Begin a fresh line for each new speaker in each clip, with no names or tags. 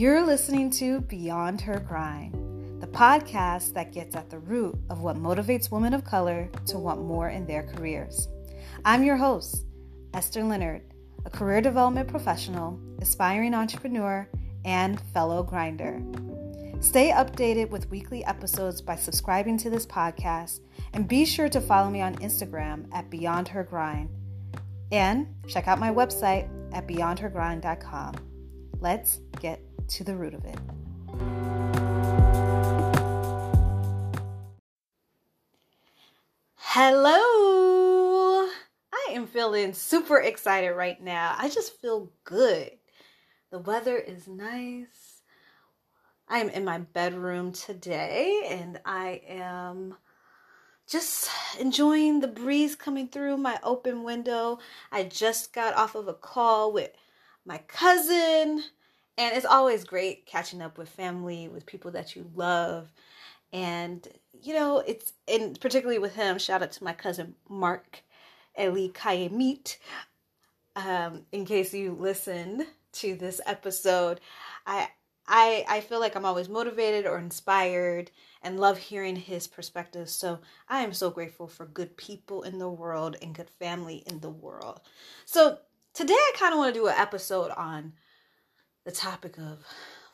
You're listening to Beyond Her Grind, the podcast that gets at the root of what motivates women of color to want more in their careers. I'm your host, Esther Leonard, a career development professional, aspiring entrepreneur, and fellow grinder. Stay updated with weekly episodes by subscribing to this podcast and be sure to follow me on Instagram at Beyond Her Grind. And check out my website at beyondhergrind.com. Let's get to the root of it. Hello! I am feeling super excited right now. I just feel good. The weather is nice. I am in my bedroom today and I am just enjoying the breeze coming through my open window. I just got off of a call with my cousin and it's always great catching up with family, with people that you love. And, you know, it's, and particularly with him, shout out to my cousin Mark Eli Kayemit. Um, in case you listened to this episode, I, I, I feel like I'm always motivated or inspired and love hearing his perspective. So I am so grateful for good people in the world and good family in the world. So today I kind of want to do an episode on the topic of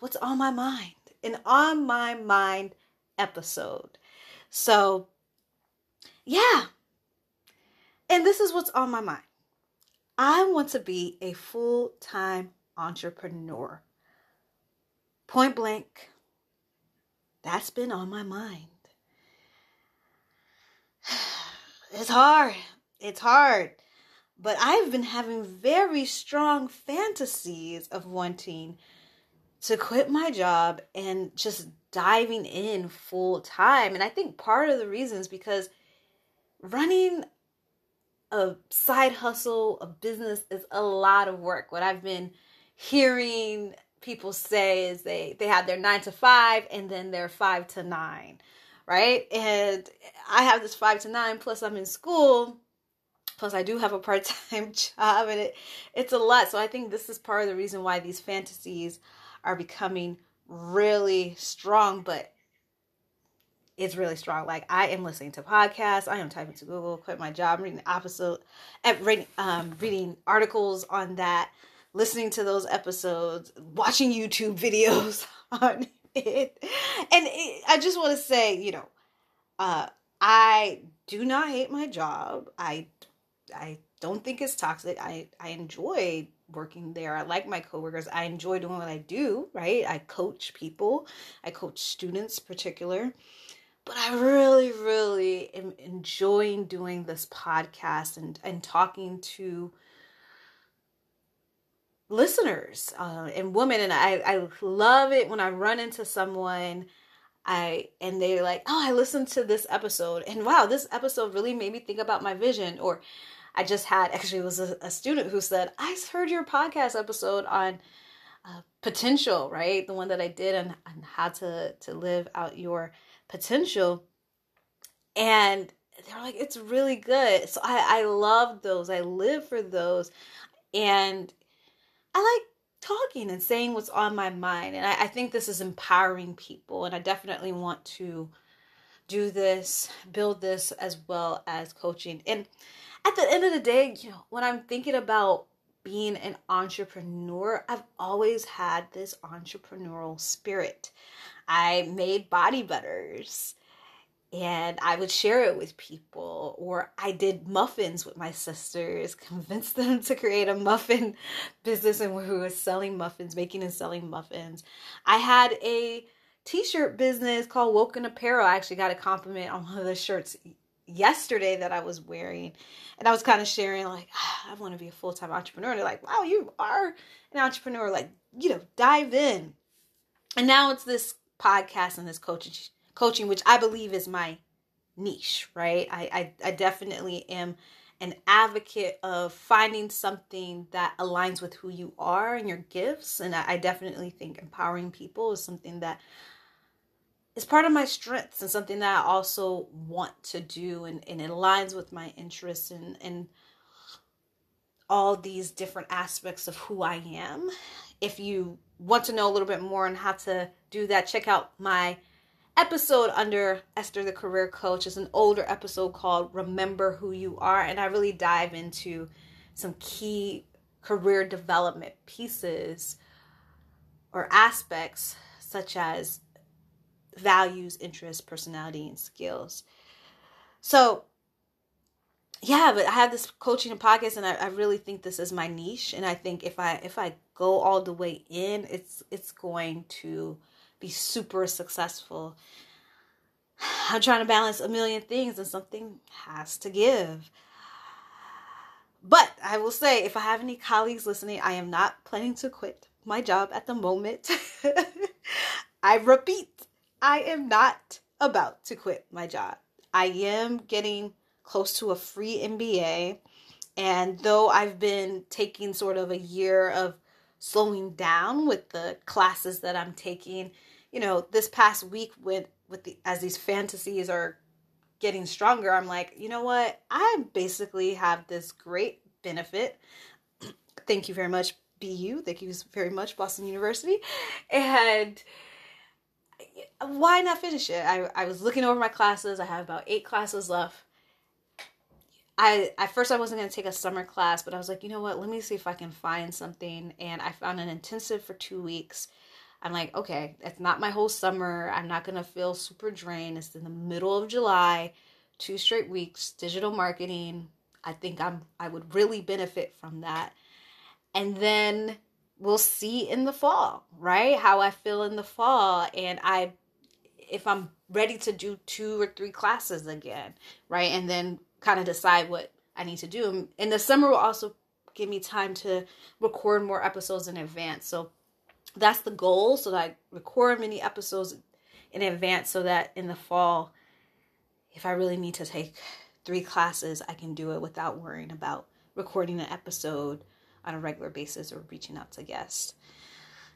what's on my mind, an on my mind episode. So, yeah. And this is what's on my mind. I want to be a full time entrepreneur. Point blank, that's been on my mind. It's hard. It's hard. But I've been having very strong fantasies of wanting to quit my job and just diving in full time. And I think part of the reason is because running a side hustle, a business is a lot of work. What I've been hearing people say is they they have their 9 to 5 and then their 5 to 9, right? And I have this 5 to 9 plus I'm in school Plus, I do have a part time job and it, it's a lot. So, I think this is part of the reason why these fantasies are becoming really strong. But it's really strong. Like I am listening to podcasts, I am typing to Google, quit my job, reading the opposite, reading, um, reading articles on that, listening to those episodes, watching YouTube videos on it, and it, I just want to say, you know, uh, I do not hate my job. I I don't think it's toxic. I I enjoy working there. I like my coworkers. I enjoy doing what I do, right? I coach people. I coach students particular. But I really really am enjoying doing this podcast and and talking to listeners uh, and women and I I love it when I run into someone I and they're like, "Oh, I listened to this episode and wow, this episode really made me think about my vision or I just had actually was a, a student who said, I heard your podcast episode on uh, potential, right? The one that I did on, on how to, to live out your potential. And they're like, it's really good. So I, I love those. I live for those. And I like talking and saying what's on my mind. And I, I think this is empowering people. And I definitely want to do this, build this as well as coaching. And at the end of the day, you know, when I'm thinking about being an entrepreneur, I've always had this entrepreneurial spirit. I made body butters and I would share it with people, or I did muffins with my sisters, convinced them to create a muffin business and we were selling muffins, making and selling muffins. I had a t-shirt business called Woken Apparel. I actually got a compliment on one of the shirts yesterday that I was wearing. And I was kind of sharing, like, ah, I want to be a full time entrepreneur. And they're like, wow, you are an entrepreneur. Like, you know, dive in. And now it's this podcast and this coaching, coaching, which I believe is my niche, right? I, I, I definitely am an advocate of finding something that aligns with who you are and your gifts. And I, I definitely think empowering people is something that is part of my strengths and something that I also want to do and, and it aligns with my interests and, and all these different aspects of who I am. if you want to know a little bit more on how to do that, check out my episode under Esther the Career Coach. It's an older episode called Remember Who You Are. And I really dive into some key career development pieces or aspects such as values, interests, personality, and skills. So, yeah, but I have this coaching and podcast, and I, I really think this is my niche. And I think if I if I go all the way in, it's it's going to be super successful. I'm trying to balance a million things, and something has to give. But I will say, if I have any colleagues listening, I am not planning to quit my job at the moment. I repeat, I am not about to quit my job. I am getting close to a free MBA. And though I've been taking sort of a year of slowing down with the classes that I'm taking, you know, this past week with with the as these fantasies are getting stronger, I'm like, you know what? I basically have this great benefit. Thank you very much, BU. Thank you very much, Boston University. And why not finish it? I, I was looking over my classes. I have about eight classes left. I at first I wasn't gonna take a summer class, but I was like, you know what? Let me see if I can find something. And I found an intensive for two weeks. I'm like, okay, it's not my whole summer. I'm not gonna feel super drained. It's in the middle of July, two straight weeks, digital marketing. I think I'm I would really benefit from that. And then we'll see in the fall, right? How I feel in the fall. And I if I'm ready to do two or three classes again, right? And then kind of decide what I need to do. And the summer will also give me time to record more episodes in advance. So that's the goal. So that I record many episodes in advance so that in the fall, if I really need to take three classes, I can do it without worrying about recording an episode on a regular basis or reaching out to guests.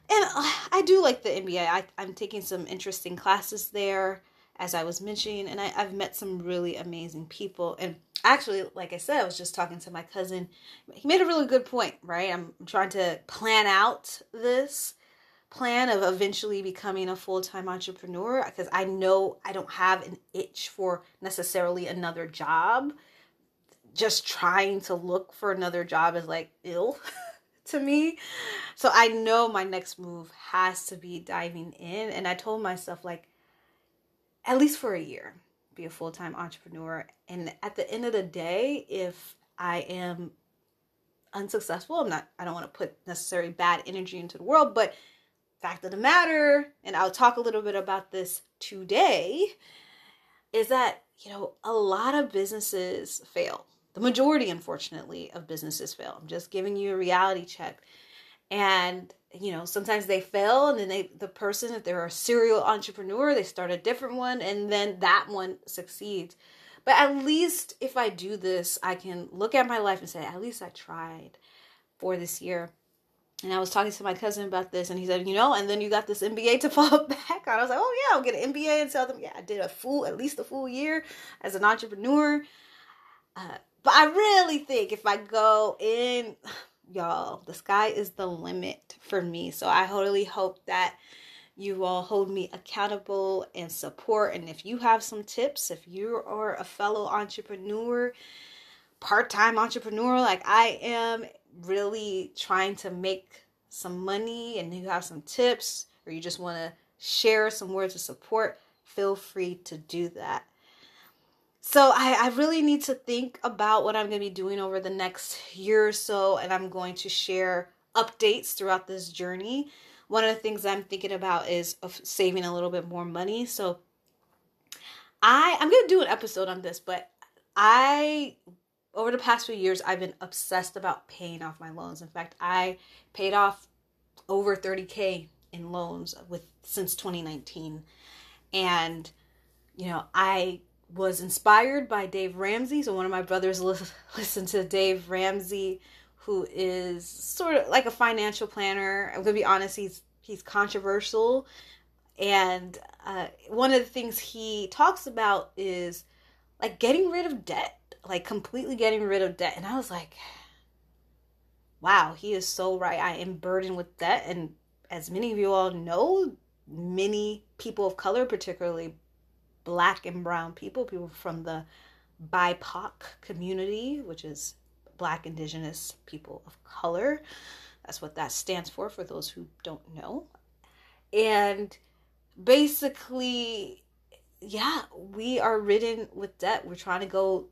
And uh, I do like the MBA. I, I'm taking some interesting classes there as I was mentioning, and I, have met some really amazing people. And actually, like I said, I was just talking to my cousin. He made a really good point, right? I'm trying to plan out this plan of eventually becoming a full time entrepreneur because I know I don't have an itch for necessarily another job. Just trying to look for another job is like ill to me. So I know my next move has to be diving in. And I told myself, like, at least for a year, be a full time entrepreneur. And at the end of the day, if I am unsuccessful, I'm not, I don't want to put necessarily bad energy into the world, but fact of the matter, and I'll talk a little bit about this today, is that, you know, a lot of businesses fail. The majority, unfortunately, of businesses fail. I'm just giving you a reality check. And you know sometimes they fail and then they the person if they're a serial entrepreneur they start a different one and then that one succeeds. But at least if i do this i can look at my life and say at least i tried for this year. And i was talking to my cousin about this and he said you know and then you got this mba to fall back on. I was like oh yeah i'll get an mba and tell them. Yeah i did a full at least a full year as an entrepreneur. Uh, but i really think if i go in y'all. The sky is the limit for me. So I really hope that you all hold me accountable and support. And if you have some tips, if you are a fellow entrepreneur, part time entrepreneur like I am, really trying to make some money and you have some tips or you just want to share some words of support, feel free to do that. So I, I really need to think about what I'm going to be doing over the next year or so, and I'm going to share updates throughout this journey. One of the things I'm thinking about is saving a little bit more money. So I I'm going to do an episode on this, but I over the past few years I've been obsessed about paying off my loans. In fact, I paid off over 30k in loans with since 2019. And you know, I was inspired by Dave Ramsey. So one of my brothers li- listened to Dave Ramsey, who is sort of like a financial planner. I'm gonna be honest; he's he's controversial, and uh, one of the things he talks about is like getting rid of debt, like completely getting rid of debt. And I was like, wow, he is so right. I am burdened with debt. And as many of you all know, many people of color, particularly black and brown people, people from the BIPOC community, which is black, indigenous people of color. That's what that stands for, for those who don't know. And basically, yeah, we are ridden with debt. We're trying to go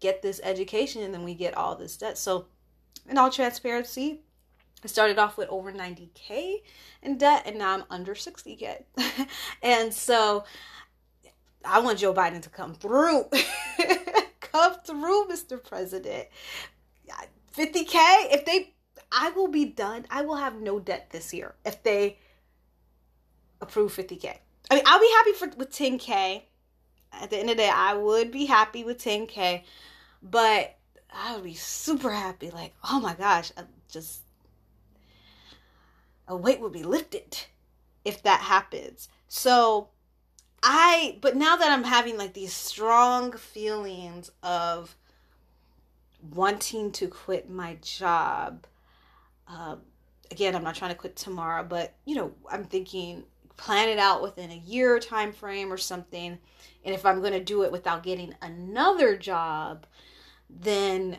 get this education and then we get all this debt. So, in all transparency, I started off with over 90K in debt and now I'm under 60K. and so I want Joe Biden to come through. come through, Mr. President. 50K, if they, I will be done. I will have no debt this year if they approve 50K. I mean, I'll be happy for with 10K. At the end of the day, I would be happy with 10K, but I would be super happy. Like, oh my gosh, I just a weight would be lifted if that happens. So I, but now that I'm having like these strong feelings of wanting to quit my job, um, again, I'm not trying to quit tomorrow, but you know, I'm thinking plan it out within a year time frame or something. And if I'm going to do it without getting another job, then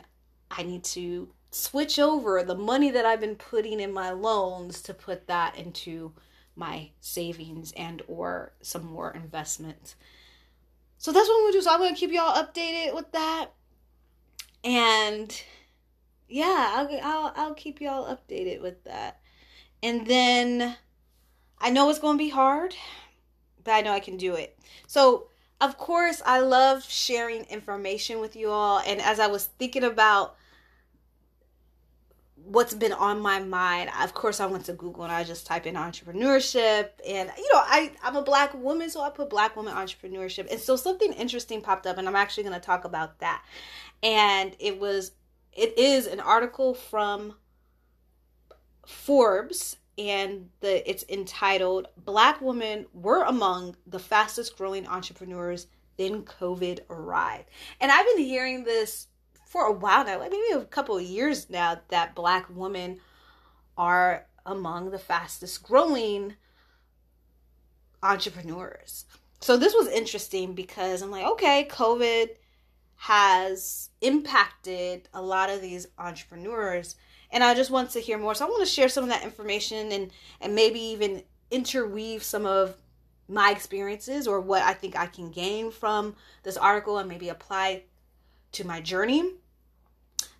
I need to switch over the money that I've been putting in my loans to put that into my savings and or some more investments. So that's what I'm gonna do. So I'm gonna keep y'all updated with that. And yeah, I'll I'll I'll keep y'all updated with that. And then I know it's gonna be hard, but I know I can do it. So of course I love sharing information with you all. And as I was thinking about what's been on my mind of course i went to google and i just type in entrepreneurship. And you know i i'm a black woman so i put black woman entrepreneurship. And so something interesting popped up and i'm actually going to talk about that. And it was it is an article from forbes and the it's entitled black women were among the fastest growing entrepreneurs then covid arrived. And i've been hearing this for a while now, like maybe a couple of years now, that black women are among the fastest growing entrepreneurs. So this was interesting because I'm like, okay, COVID has impacted a lot of these entrepreneurs and I just want to hear more. So I want to share some of that information and and maybe even interweave some of my experiences or what I think I can gain from this article and maybe apply to my journey.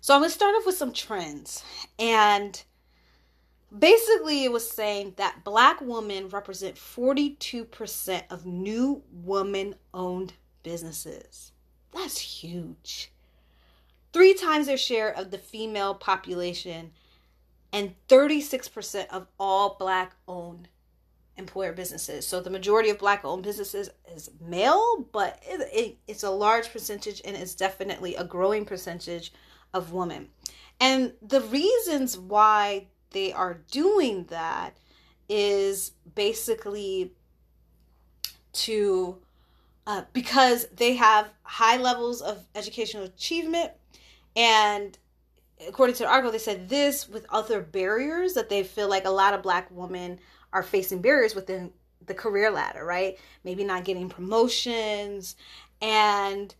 So I'm going to start off with some trends. And basically, it was saying that black women represent 42% of new woman owned businesses. That's huge. Three times their share of the female population and 36% of all black owned employer businesses. So the majority of black owned businesses is male, but it, it, it's a large percentage and it's definitely a growing percentage of women. And the reasons why they are doing that is basically to uh, because they have high levels of educational achievement and according to the article they said this with other barriers that they feel like a lot of black women are facing barriers within the career ladder right maybe not getting promotions and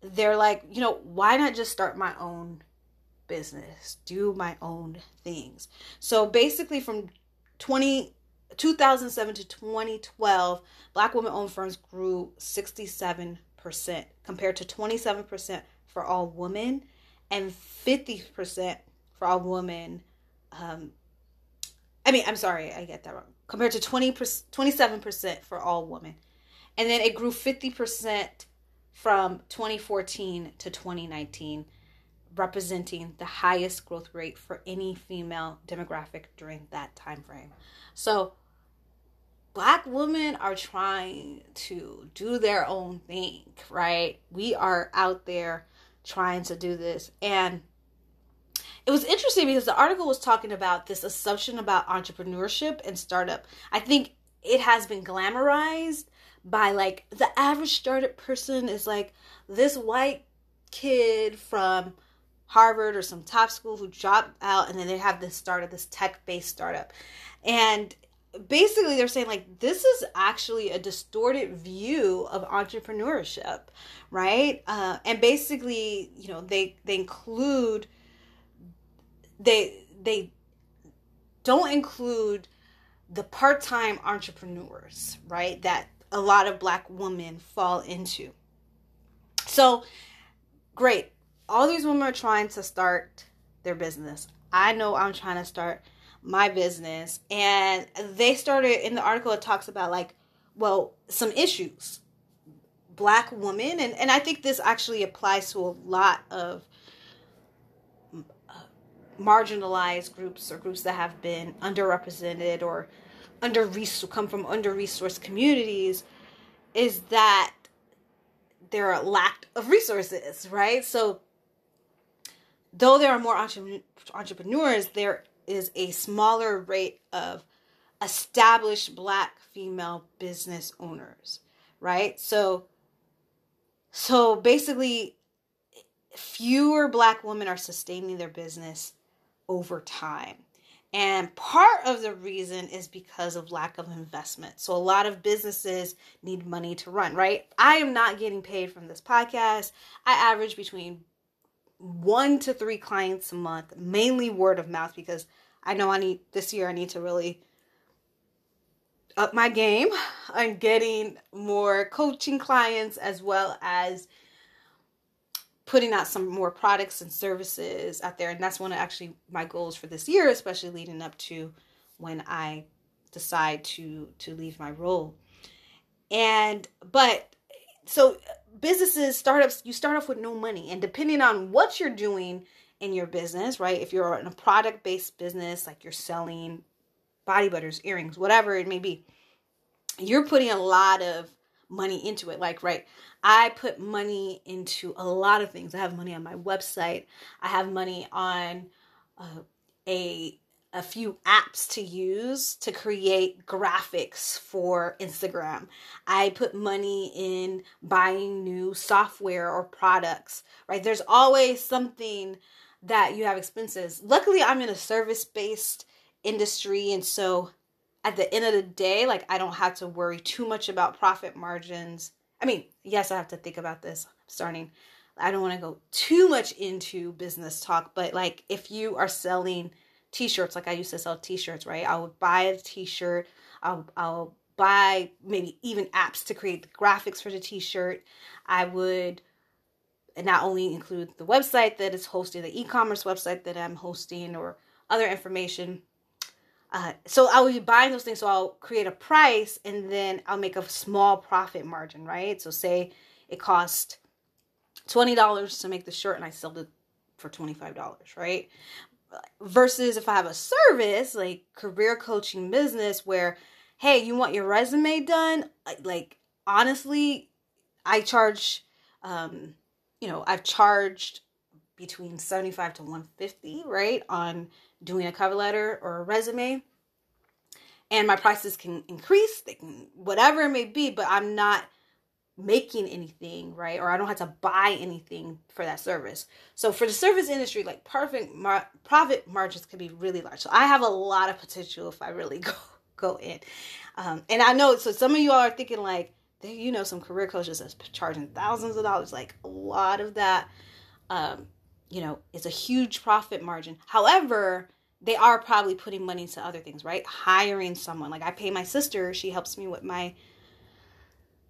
they're like, you know, why not just start my own business, do my own things? So basically, from 20, 2007 to 2012, black women owned firms grew 67% compared to 27% for all women and 50% for all women. Um, I mean, I'm sorry, I get that wrong. Compared to 20 27% for all women. And then it grew 50% from 2014 to 2019, representing the highest growth rate for any female demographic during that time frame. So, black women are trying to do their own thing, right? We are out there trying to do this. And it was interesting because the article was talking about this assumption about entrepreneurship and startup. I think it has been glamorized by like the average startup person is like this white kid from Harvard or some top school who dropped out and then they have this startup, this tech based startup. And basically they're saying like this is actually a distorted view of entrepreneurship right uh, and basically you know they they include they they don't include the part-time entrepreneurs right that a lot of black women fall into. So great. All these women are trying to start their business. I know i'm trying to start my business. And they started in the article it talks about like well some issues. Black women and, and i think this actually applies to a lot of marginalized groups or groups that have been underrepresented or under come from under resourced communities is that there are lack of resources right so though there are more entrepreneurs there is a smaller rate of established black female business owners, right? So so basically fewer black women are sustaining their business over time. And part of the reason is because of lack of investment. So a lot of businesses need money to run, right? I am not getting paid from this podcast. I average between one to three clients a month, mainly word of mouth because I know I need this year I need to really up my game on getting more coaching clients as well as putting out some more products and services out there and that's one of actually my goals for this year especially leading up to when I decide to to leave my role. And but so businesses, startups, you start off with no money. And depending on what you're doing in your business, right? If you're in a product based business, like you're selling body butters, earrings, whatever it may be, you're putting a lot of money into it. Like, right, I put money into a lot of things. I have money on my website, I have money on uh, a a few apps to use to create graphics for Instagram. I put money in buying new software or products, right? There's always something that you have expenses. Luckily, I'm in a service based industry. And so at the end of the day, like I don't have to worry too much about profit margins. I mean, yes, I have to think about this starting. I don't want to go too much into business talk, but like if you are selling t-shirts like I used to sell t-shirts, right? I would buy a t-shirt, I'll I'll buy maybe even apps to create the graphics for the t-shirt. I would not only include the website that is hosting, the e-commerce website that I'm hosting or other information. Uh, so I will be buying those things. So I'll create a price and then I'll make a small profit margin, right? So say it cost $20 to make the shirt and I sold it for $25, right? versus if I have a service like career coaching business where, hey, you want your resume done? Like, honestly, I charge, um, you know, I've charged between 75 to 150, right, on doing a cover letter or a resume. And my prices can increase, they can, whatever it may be, but I'm not making anything, right? Or I don't have to buy anything for that service. So for the service industry, like perfect mar- profit margins can be really large. So I have a lot of potential if I really go go in. Um, and I know so some of you all are thinking like, you know, some career coaches that's charging thousands of dollars. Like a lot of that, um, you know, is a huge profit margin. However, they are probably putting money into other things, right? Hiring someone. Like I pay my sister; she helps me with my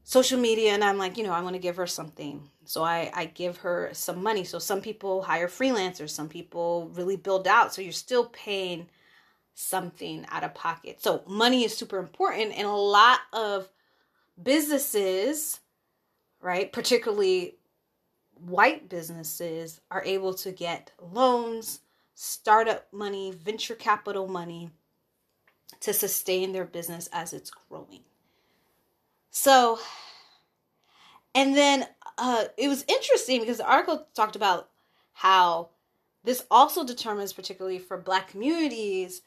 social media and I'm like, you know, I want to give her something. So I, I give her some money. So some people hire freelancers, some people really build out. So you're still paying something out of pocket. So money is super important. And a lot of businesses, right, particularly white businesses, are able to get loans, startup money, venture capital money to sustain their business as it's growing. So, and then uh, it was interesting because the article talked about how this also determines, particularly for Black communities,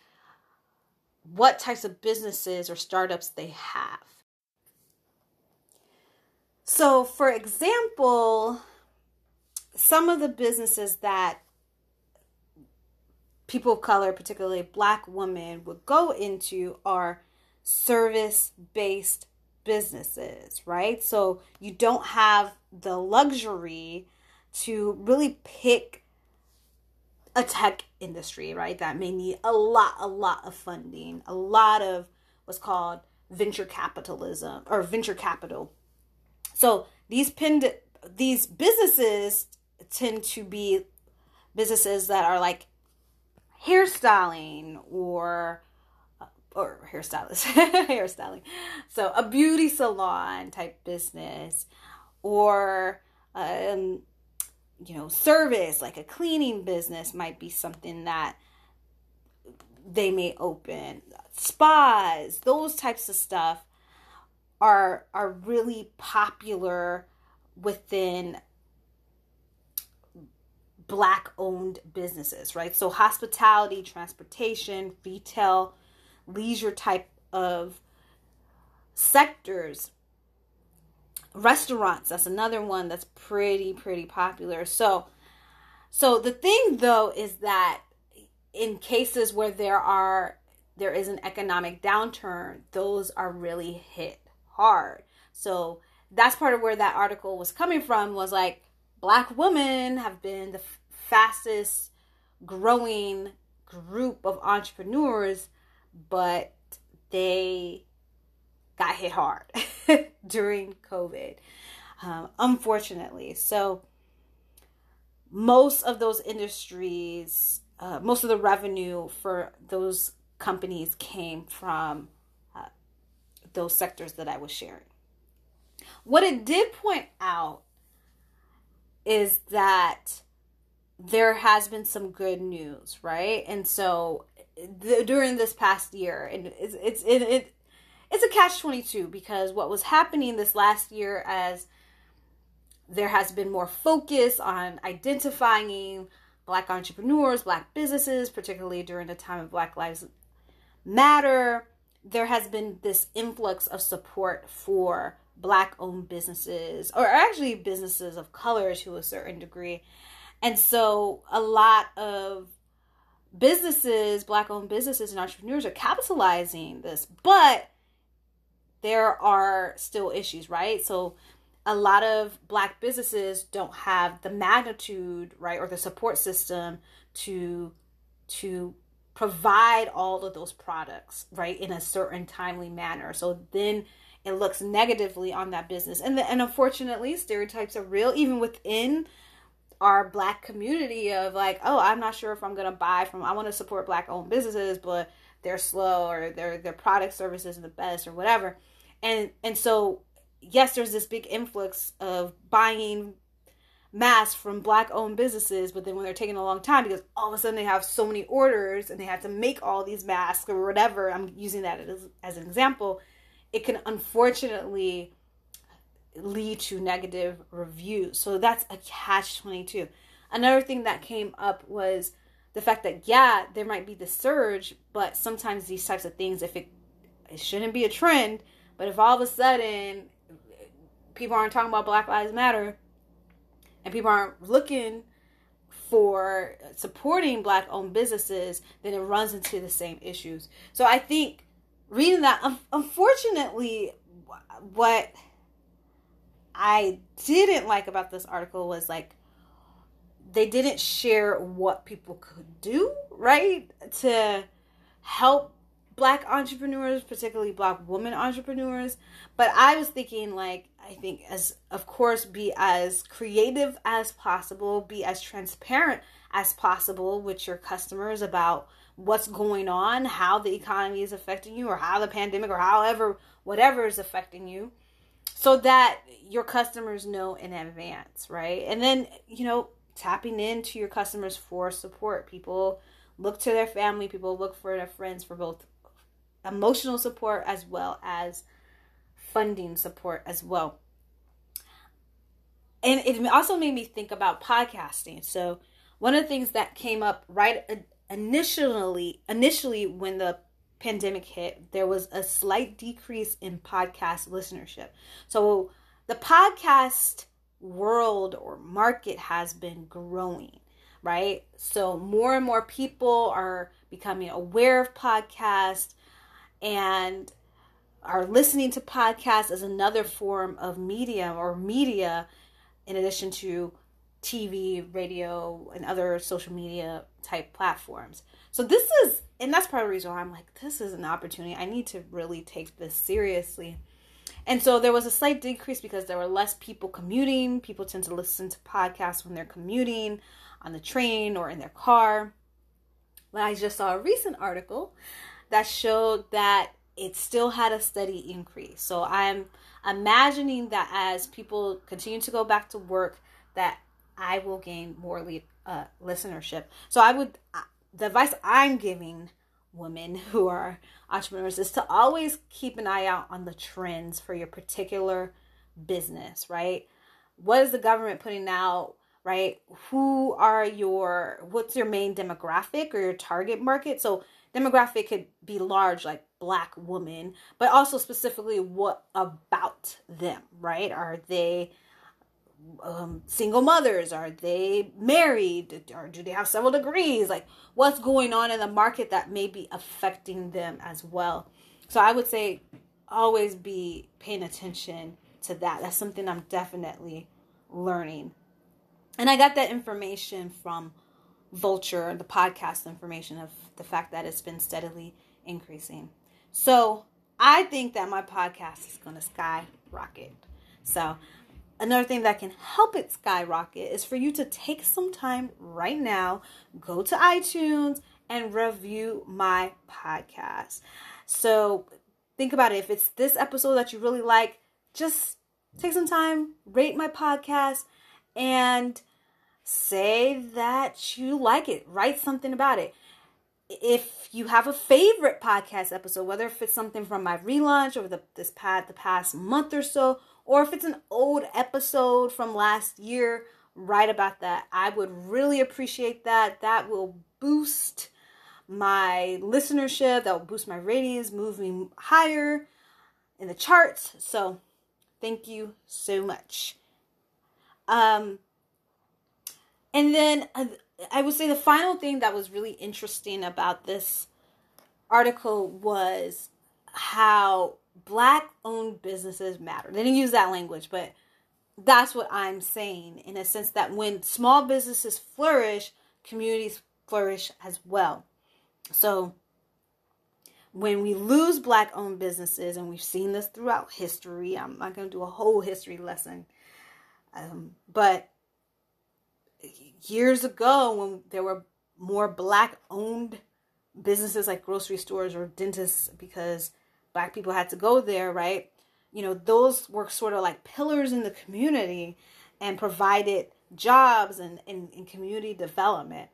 what types of businesses or startups they have. So, for example, some of the businesses that people of color, particularly black women, would go into are service based businesses, right? So you don't have the luxury to really pick a tech industry, right? That may need a lot, a lot of funding, a lot of what's called venture capitalism or venture capital. So these pinned these businesses tend to be businesses that are like hairstyling or or hairstylist hairstyling. So a beauty salon type business or um you know service like a cleaning business might be something that they may open. Spas those types of stuff are are really popular within black owned businesses right? So hospitality transportation retail leisure type of sectors. Restaurants that's another one that's pretty pretty popular. So so the thing though is that in cases where there are there is an economic downturn those are really hit hard. So that's part of where that article was coming from was like black women have been the fastest growing group of entrepreneurs but they got hit hard during COVID, um, unfortunately. So, most of those industries, uh, most of the revenue for those companies came from uh, those sectors that I was sharing. What it did point out is that there has been some good news, right? And so the, during this past year, and it's it's it, it it's a catch twenty two because what was happening this last year as there has been more focus on identifying black entrepreneurs, black businesses, particularly during the time of Black Lives Matter. There has been this influx of support for black owned businesses, or actually businesses of color to a certain degree. And so a lot of businesses, black owned businesses and entrepreneurs are capitalizing this, but there are still issues, right? So a lot of black businesses don't have the magnitude, right, or the support system to to provide all of those products, right, in a certain timely manner. So then it looks negatively on that business. And the, and unfortunately, stereotypes are real even within our black community of like, oh, I'm not sure if I'm gonna buy from. I want to support black owned businesses, but they're slow or their their product services are the best or whatever. And and so yes, there's this big influx of buying masks from black owned businesses, but then when they're taking a long time because all of a sudden they have so many orders and they have to make all these masks or whatever. I'm using that as, as an example. It can unfortunately lead to negative reviews. So that's a catch 22. Another thing that came up was the fact that yeah, there might be the surge, but sometimes these types of things if it it shouldn't be a trend, but if all of a sudden people aren't talking about Black Lives Matter and people aren't looking for supporting black owned businesses, then it runs into the same issues. So I think reading that, unfortunately, what I didn't like about this article was like they didn't share what people could do, right? To help black entrepreneurs, particularly black women entrepreneurs. But I was thinking like I think as of course be as creative as possible, be as transparent as possible with your customers about what's going on, how the economy is affecting you or how the pandemic or however whatever is affecting you so that your customers know in advance, right? And then, you know, tapping into your customers for support. People look to their family, people look for their friends for both emotional support as well as funding support as well. And it also made me think about podcasting. So, one of the things that came up right initially initially when the pandemic hit, there was a slight decrease in podcast listenership. So the podcast world or market has been growing, right? So more and more people are becoming aware of podcasts and are listening to podcasts as another form of media or media in addition to TV, radio, and other social media type platforms. So this is, and that's part of the reason why I'm like, this is an opportunity. I need to really take this seriously. And so there was a slight decrease because there were less people commuting. People tend to listen to podcasts when they're commuting on the train or in their car. But I just saw a recent article that showed that it still had a steady increase. So I'm imagining that as people continue to go back to work, that I will gain more uh, listenership. So I would, the advice I'm giving women who are entrepreneurs is to always keep an eye out on the trends for your particular business, right? What is the government putting out? Right? Who are your, what's your main demographic or your target market? So, demographic could be large, like black woman, but also specifically what about them, right? Are they um, single mothers? Are they married? Or do they have several degrees? Like, what's going on in the market that may be affecting them as well? So, I would say always be paying attention to that. That's something I'm definitely learning. And I got that information from Vulture, the podcast information of the fact that it's been steadily increasing. So, I think that my podcast is going to skyrocket. So, Another thing that can help it skyrocket is for you to take some time right now, go to iTunes and review my podcast. So think about it. If it's this episode that you really like, just take some time, rate my podcast, and say that you like it. Write something about it. If you have a favorite podcast episode, whether if it's something from my relaunch over the this past the past month or so, or if it's an old episode from last year, write about that. I would really appreciate that. That will boost my listenership, that will boost my ratings, move me higher in the charts. So, thank you so much. Um, and then uh, I would say the final thing that was really interesting about this article was how black owned businesses matter. They didn't use that language, but that's what I'm saying in a sense that when small businesses flourish, communities flourish as well. So when we lose black owned businesses, and we've seen this throughout history, I'm not going to do a whole history lesson, um, but years ago when there were more black owned businesses like grocery stores or dentists because black people had to go there, right? You know, those were sort of like pillars in the community and provided jobs and, and, and community development.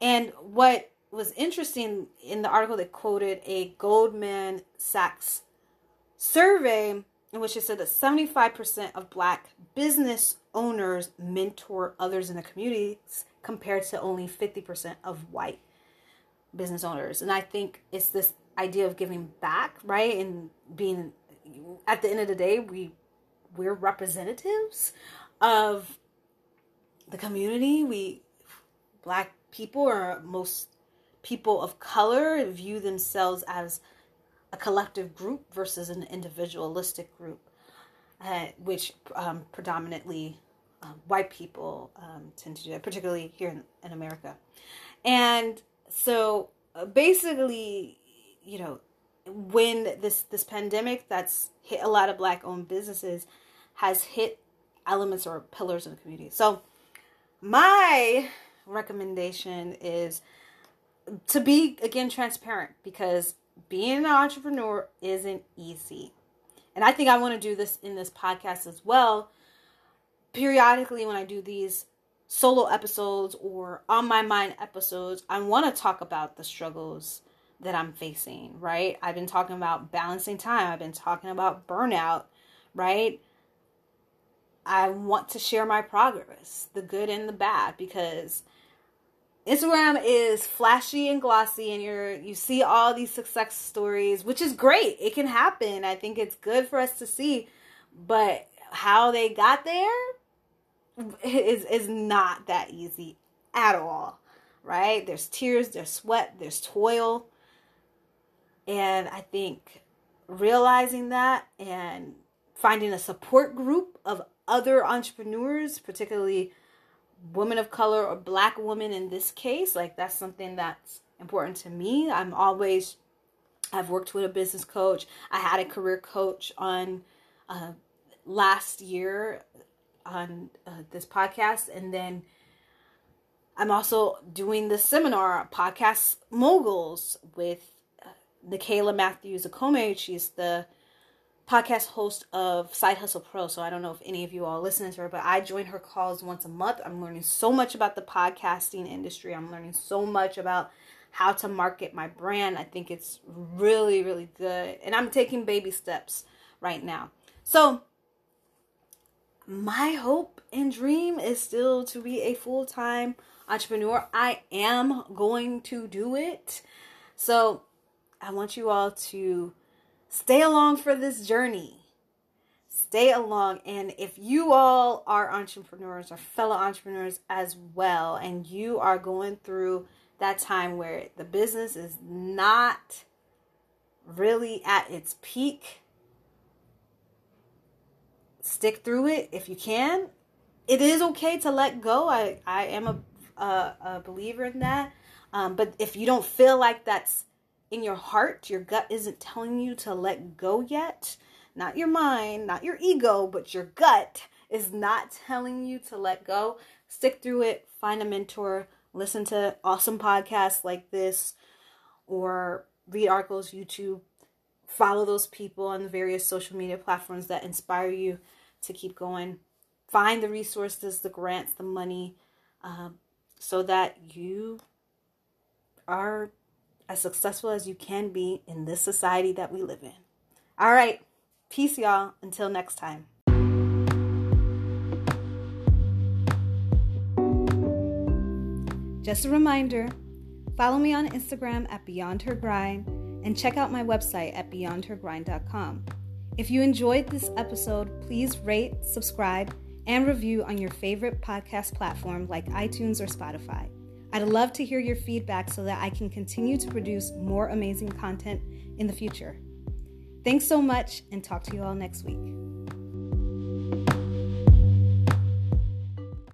And what was interesting in the article that quoted a Goldman Sachs survey in which it said that 75% of black business owners mentor others in the communities compared to only 50% of white business owners. And I think it's this idea of giving back, right? And being at the end of the day, we we're representatives of the community. We black people or most people of color view themselves as a collective group versus an individualistic group, uh, which um, predominantly um, white people um, tend to do that, particularly here in, in America. And so uh, basically, you know, when this this pandemic that's hit a lot of black owned businesses has hit elements or pillars in the community. So my recommendation is to be again transparent because being an entrepreneur isn't easy. And I think I want to do this in this podcast as well. Periodically when I do these solo episodes or on my mind episodes, I want to talk about the struggles that I'm facing, right? I've been talking about balancing time, I've been talking about burnout, right? I want to share my progress, the good and the bad, because Instagram is flashy and glossy and you're you see all these success stories, which is great. It can happen. I think it's good for us to see, but how they got there is is not that easy at all, right? There's tears, there's sweat, there's toil. And I think realizing that and finding a support group of other entrepreneurs, particularly women of color or black women in this case, like that's something that's important to me. I'm always I've worked with a business coach. I had a career coach on uh, last year on uh, this podcast, and then I'm also doing the seminar podcast moguls with Nicaila Matthews Okome. She's the podcast host of Side Hustle Pro. So I don't know if any of you all listen to her, but I join her calls once a month. I'm learning so much about the podcasting industry. I'm learning so much about how to market my brand. I think it's really, really good. And I'm taking baby steps right now. So, my hope and dream is still to be a full time entrepreneur. I am going to do it. So, I want you all to stay along for this journey. Stay along. And if you all are entrepreneurs or fellow entrepreneurs as well, and you are going through that time where the business is not really at its peak, stick through it if you can. It is okay to let go. I, I am a, a, a believer in that. Um, but if you don't feel like that's in your heart, your gut isn't telling you to let go yet, not your mind, not your ego, but your gut is not telling you to let go, stick through it, find a mentor, listen to awesome podcasts like this or read articles, YouTube, follow those people on the various social media platforms that inspire you to keep going. Find the resources, the grants, the money, um, so that you are as successful as you can be in this society that we live in. All right. Peace, y'all. Until next time. Just a reminder follow me on Instagram at Beyond Her Grind and check out my website at beyondhergrind.com. If you enjoyed this episode, please rate, subscribe, and review on your favorite podcast platform like iTunes or Spotify. I'd love to hear your feedback so that I can continue to produce more amazing content in the future. Thanks so much, and talk to you all next week.